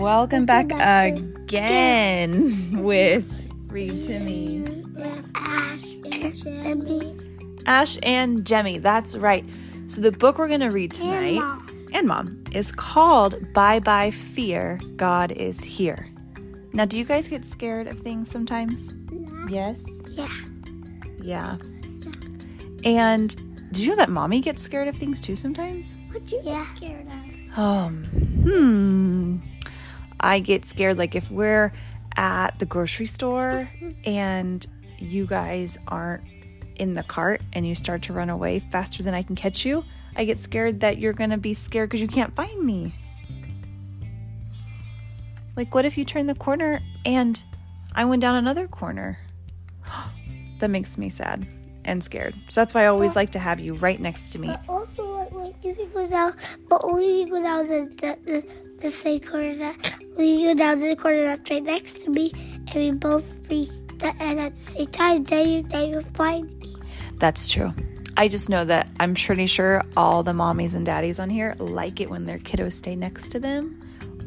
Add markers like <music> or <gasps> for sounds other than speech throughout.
Welcome back again with Read to Me. Ash and Jimmy. Ash and Jemmy, that's right. So the book we're going to read tonight, Mom. and Mom, is called Bye Bye Fear, God is Here. Now, do you guys get scared of things sometimes? Yes? Yeah. Yeah. And did you know that mommy gets scared of things too sometimes? What do you get scared of? Um, hmm. I get scared like if we're at the grocery store and you guys aren't in the cart and you start to run away faster than I can catch you. I get scared that you're going to be scared because you can't find me. Like, what if you turn the corner and I went down another corner? <gasps> that makes me sad and scared. So that's why I always like to have you right next to me. But also, like, you go down, but only you go down the the, the, the same corner We go down to the corner that's right next to me, and we both reach the end at the same time. Then you then you find me. That's true. I just know that I'm pretty sure all the mommies and daddies on here like it when their kiddos stay next to them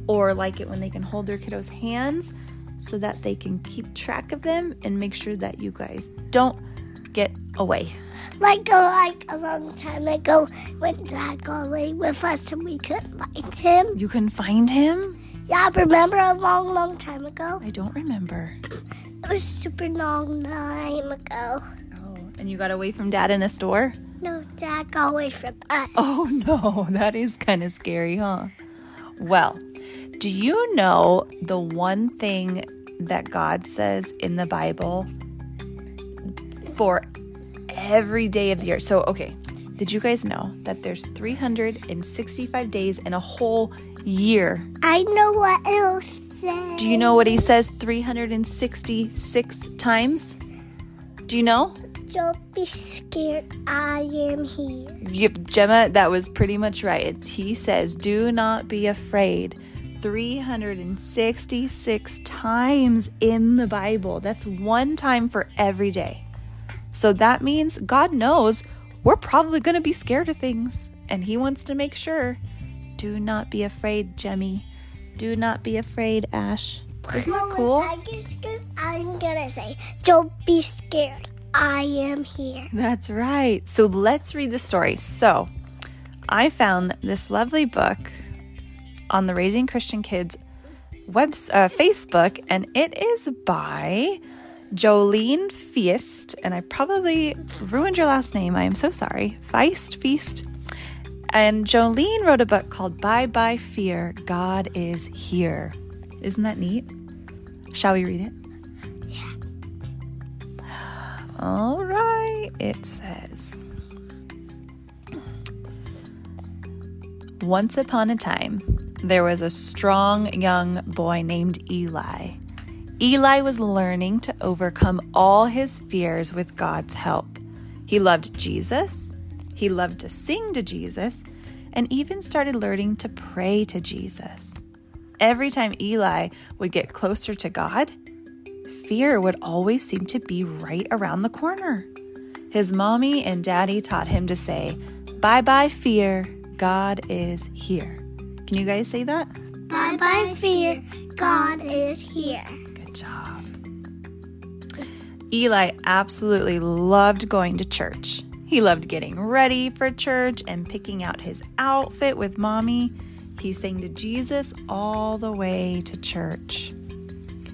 or like it when they can hold their kiddos' hands so that they can keep track of them and make sure that you guys don't get away. Like uh, like a long time ago, when Dad got away with us and we couldn't find him. You can find him? Yeah, remember a long, long time ago? I don't remember. It was super long time ago. Oh, and you got away from dad in a store? No, Dad got away from us. Oh <laughs> no, that is kind of scary, huh? Well, do you know the one thing that God says in the Bible for every day of the year? So, okay, did you guys know that there's 365 days in a whole year? I know what it'll say. Do you know what he says 366 times? Do you know? Don't be scared. I am here. Yep, Jemmy, that was pretty much right. It's, he says, Do not be afraid. 366 times in the Bible. That's one time for every day. So that means God knows we're probably going to be scared of things, and He wants to make sure. Do not be afraid, Jemmy. Do not be afraid, Ash. Isn't that When cool? I get scared, I'm gonna say, Don't be scared. I am here. That's right. So let's read the story. So I found this lovely book on the Raising Christian Kids web uh, Facebook, and it is by Jolene Feist. And I probably ruined your last name. I am so sorry. Feist, Feast. And Jolene wrote a book called Bye Bye Fear God is Here. Isn't that neat? Shall we read it? Yeah. All right, it says Once upon a time, there was a strong young boy named Eli. Eli was learning to overcome all his fears with God's help. He loved Jesus, he loved to sing to Jesus, and even started learning to pray to Jesus. Every time Eli would get closer to God, fear would always seem to be right around the corner. His mommy and daddy taught him to say, Bye bye, fear, God is here. Can you guys say that? Bye bye, fear. God is here. Job. Eli absolutely loved going to church. He loved getting ready for church and picking out his outfit with mommy. He sang to Jesus all the way to church.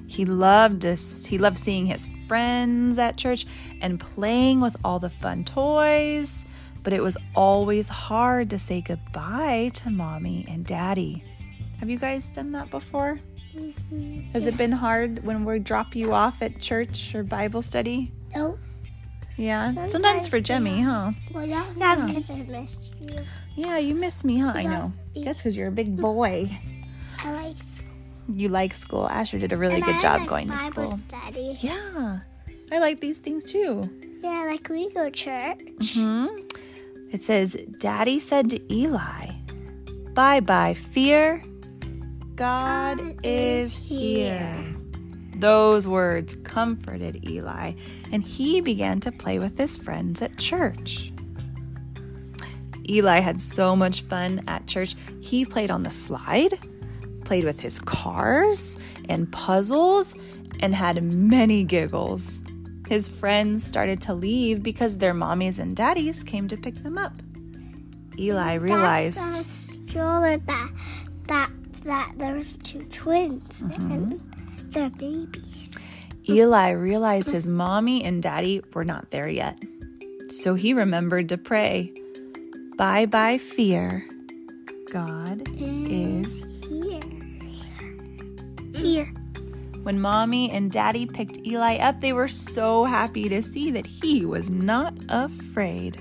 He loved us. He loved seeing his friends at church and playing with all the fun toys, but it was always hard to say goodbye to mommy and daddy. Have you guys done that before? Has it been hard when we drop you off at church or Bible study? No, Yeah, sometimes, Sometimes, for Jemmy, huh? well, that's not because I missed you. Yeah, you miss me, huh? I Yeah. know. That's because you're a big boy. I like You like school. Asher did a really and good I job like going to school. Study. Yeah, I like these things too. Yeah, like we go church. Hmm? It says, Daddy said to Eli, Bye bye, fear. God God is here." Those words comforted Eli, and he began to play with his friends at church. Eli had so much fun at church. He played on the slide, played with his cars and puzzles and had many giggles. His friends started to leave because their mommies and daddies came to pick them up. Eli realized That's a stroller that that that there was two twins mm-hmm. and they're babies. Eli realized his mommy and daddy were not there yet. So he remembered to pray, Bye bye, fear. God is. Here. Mm. Here. When mommy and daddy picked Eli up, they were so happy to see that he was not afraid.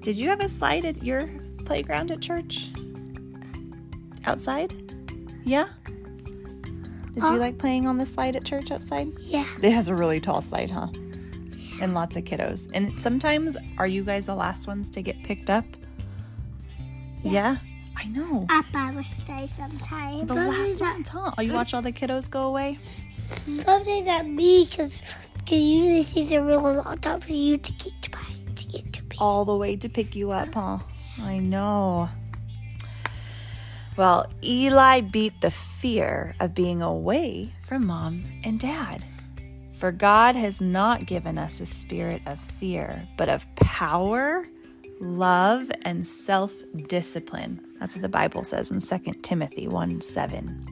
Did you have a slide at your playground at church? Outside? Yeah? Did you oh. like playing on the slide at church outside? Yeah. It has a really tall slide, huh? And lots of kiddos. And sometimes, are you guys the last ones to get picked up? Yeah. I know. At Bible study sometimes. The last ones, huh? Oh, you watch all the kiddos go away? Something that me, because usually it's a really long time for you to get to, by, to get to me. All the way to pick you up, huh? I know. Well, Eli beat the fear of being away from mom and dad. For God has not given us a spirit of fear, but of power, love, and self discipline. That's what the Bible says in 2 Timothy 1 7.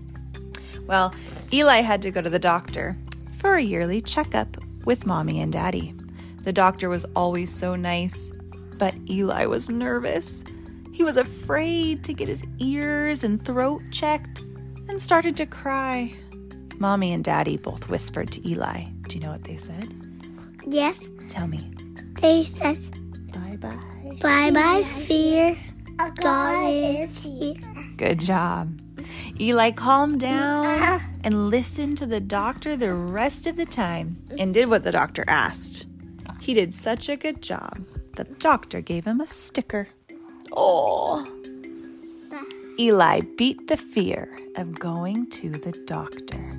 Well, Eli had to go to the doctor for a yearly checkup with mommy and daddy. The doctor was always so nice, but Eli was nervous. He was afraid to get his ears and throat checked and started to cry. Mommy and daddy both whispered to Eli. Do you know what they said? Yes, Tell me. they said, Bye bye. bye bye, fear. God is here. Good job. Eli calmed down and listened to the doctor the rest of the time and did what the doctor asked. He did such a good job. The doctor gave him a sticker. Oh. Eli beat the fear of going to the doctor.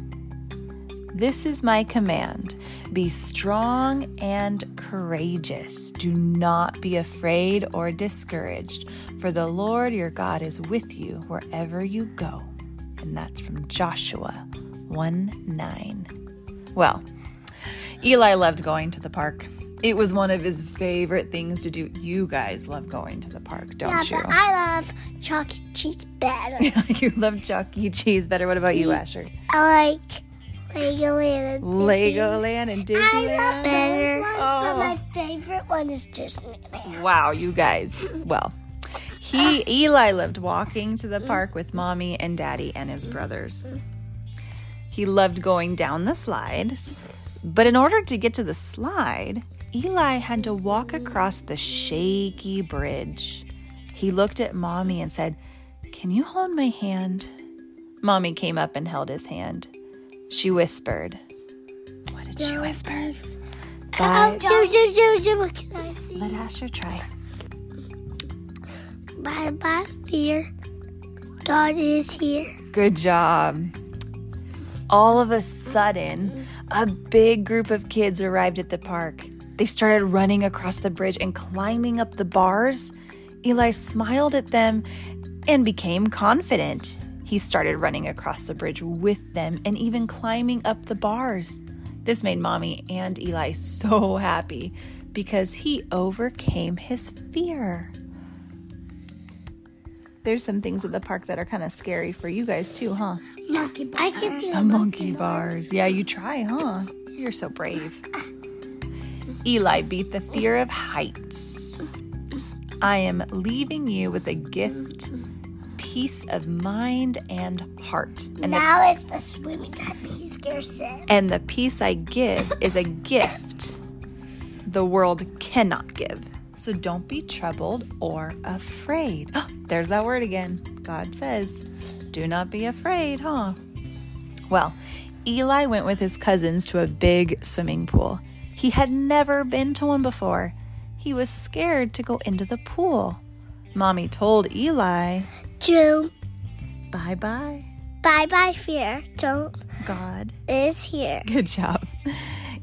This is my command be strong and courageous. Do not be afraid or discouraged, for the Lord your God is with you wherever you go. And that's from Joshua 1 9. Well, Eli loved going to the park. It was one of his favorite things to do. You guys love going to the park, don't you? but I love Chuck E. Cheese better. <laughs> you love Chuck E. Cheese better. What about you, Asher? I like Legoland. and Legoland and Disney. I love Disneyland. better. One, Oh. but my favorite one is Disneyland. Wow, you guys. Well, he Eli loved walking to the park with mommy and daddy and his brothers. He loved going down the slides, but in order to get to the slide, Eli had to walk across the shaky bridge. He looked at mommy and said, "Can you hold my hand?" Mommy came up and held his hand. She whispered, "What did she whisper?" Bye. Oh? Let Asher try. Bye bye, fear. God is here. Good job. All of a sudden, a big group of kids arrived at the park. They started running across the bridge and climbing up the bars. Eli smiled at them and became confident. He started running across the bridge with them and even climbing up the bars. This made mommy and Eli so <laughs> happy because he overcame his fear. There's some things at the park that are kind of scary for you guys too, huh? Monkey I can be A monkey bars. Yeah, you try, huh? You're so brave. Eli beat the fear of heights. I am leaving you with a gift, peace of mind and heart. And the, Now it's the swimming time. He's scared sick. and the peace I give is a gift the world cannot give. So don't be troubled or afraid. <gasps> There's that word again. God says, do not be afraid, huh? Well, Eli went with his cousins to a big swimming pool. He had never been to one before. He was scared to go into the pool. Mommy told Eli, June. bye bye, Bye bye, fear. Don't God. is here. <laughs> Good job.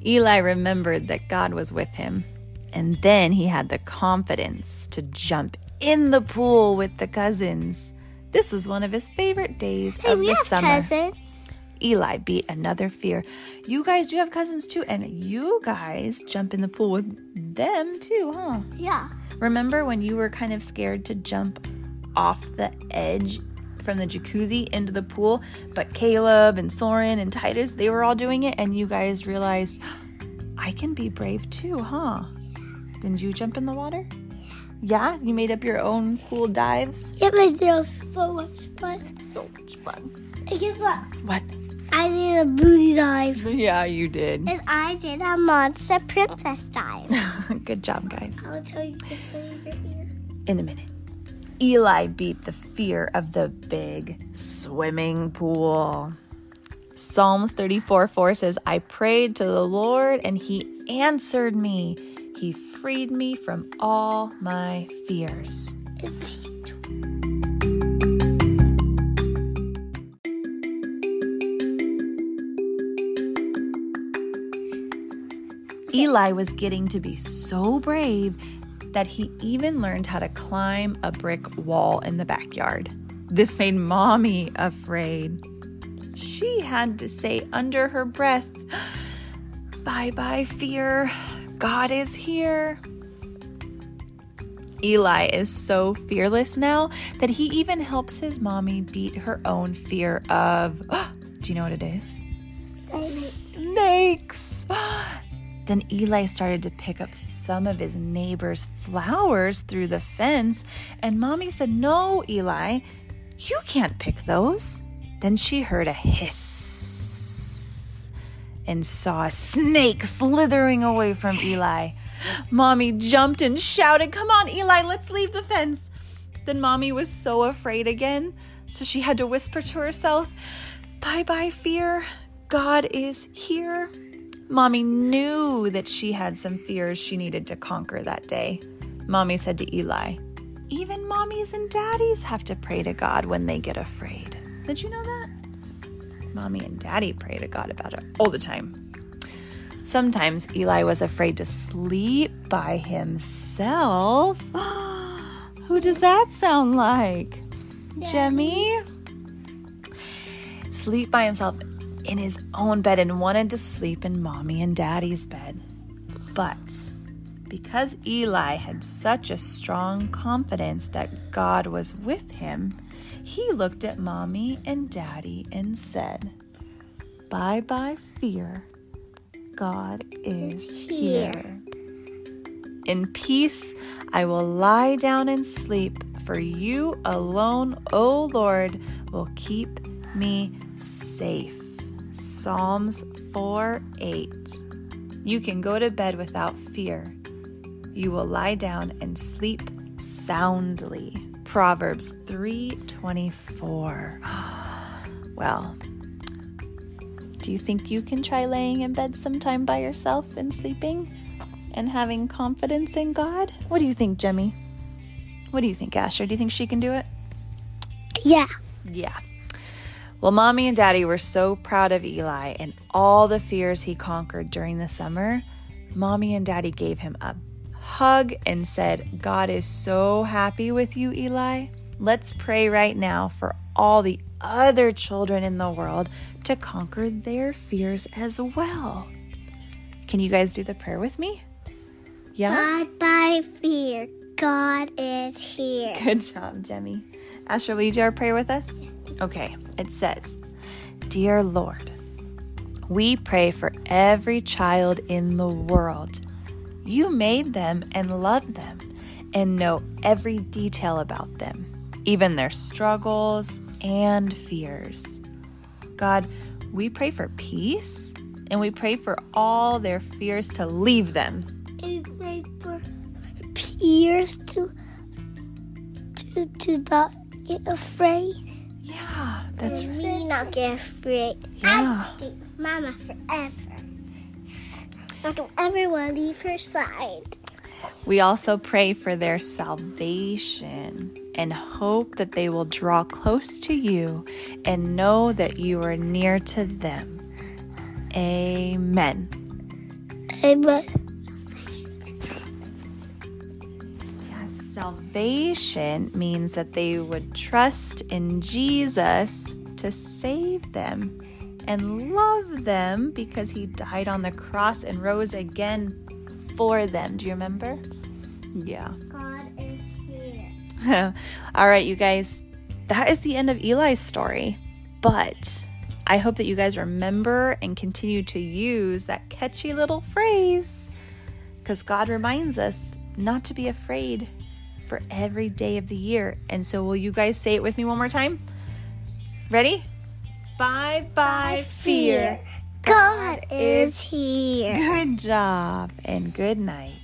Eli remembered that God was with him, and then he had the confidence to jump in the pool with the cousins. This was one of his favorite days Hey, of the summer. cousins. Eli beat another fear. You guys do have cousins too, and you guys jump in the pool with them too, huh? Yeah. Remember when you were kind of scared to jump off the edge from the jacuzzi into the pool, but Caleb and Soren and Titus, they were all doing it, and you guys realized, I can be brave too, huh? Didn't you jump in the water? Yeah, you made up your own cool dives. Yeah, but they're so much fun. So much fun. And guess what? What? I did a booty dive. Yeah, you did. And I did a monster princess dive. <laughs> Good job, guys. I'll tell you this in a minute. Eli beat the fear of the big swimming pool. Psalms 34 4 says, I prayed to the Lord and he answered me. He freed me from all my fears. Eli was getting to be so brave that he even learned how to climb a brick wall in the backyard. This made mommy afraid. She had to say under her breath, Bye bye, fear. God is here. Eli is so fearless now that he even helps his mommy beat her own fear of. <gasps> Do you know what it is? snakes. Then Eli started to pick up some of his neighbor's flowers through the fence, and mommy said, No, Eli, you can't pick those. Then she heard a hiss and saw a snake slithering away from Eli. Mommy jumped and shouted, Come on, Eli, let's leave the fence. Then mommy was so afraid again, so she had to whisper to herself, Bye bye, fear. God is here. Mommy knew that she had some fears she needed to conquer that day. Mommy said to Eli, Even mommies and daddies have to pray to God when they get afraid. Did you know that? Mommy and daddy pray to God about it all the time. Sometimes Eli was afraid to sleep by himself. <gasps> Who does that sound like? Jemmy? Sleep by himself in his own bed and wanted to sleep in mommy and daddy's bed. But because Eli had such a strong confidence that God was with him, he looked at mommy and daddy and said, Bye bye, fear. God is here. In peace, I will lie down and sleep, for you alone, O Lord, will keep me safe. Psalms 4 8. You can go to bed without fear. You will lie down and sleep soundly. Proverbs 3:24. <gasps> Well, do you think you can try laying in bed sometime by yourself and sleeping and having confidence in God? What do you think, Jemmy? What do you think, Asher? Do you think she can do it? Yeah. Yeah. Well, mommy and daddy were so proud of Eli and all the fears he conquered during the summer. Mommy and daddy gave him a hug and said, God is so happy with you, Eli. Let's pray right now for all the other children in the world to conquer their fears as well. Can you guys do the prayer with me? Yeah? Bye bye, fear. God is here. Good job, Jemmy. Asher, will you do our prayer with us? Okay, it says, Dear Lord, we pray for every child in the world. You made them and love them and know every detail about them, even their struggles and fears. God, we pray for peace and we pray for all their fears to leave them. And pray for peers to to to not get afraid. That's right. Me not get afraid. Yeah. I with Mama forever. I don't ever want to leave her side. We also pray for their salvation and hope that they will draw close to you and know that you are near to them. Amen. Amen. Salvation means that they would trust in Jesus to save them and love them because he died on the cross and rose again for them. Do you remember? Yeah. God is here. <laughs> All right, you guys, that is the end of Eli's story. But I hope that you guys remember and continue to use that catchy little phrase because God reminds us not to be afraid for every day of the year. And so, will you guys say it with me one more time? Ready? Bye bye, fear. God is here. Good job and good night.